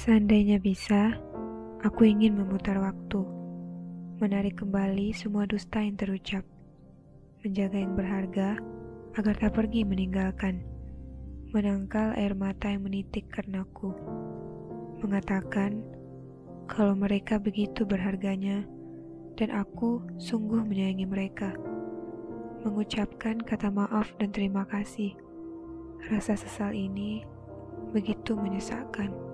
Seandainya bisa, aku ingin memutar waktu, menarik kembali semua dusta yang terucap, menjaga yang berharga agar tak pergi meninggalkan, menangkal air mata yang menitik karenaku, mengatakan kalau mereka begitu berharganya dan aku sungguh menyayangi mereka, mengucapkan kata maaf dan terima kasih. Rasa sesal ini begitu menyesakkan.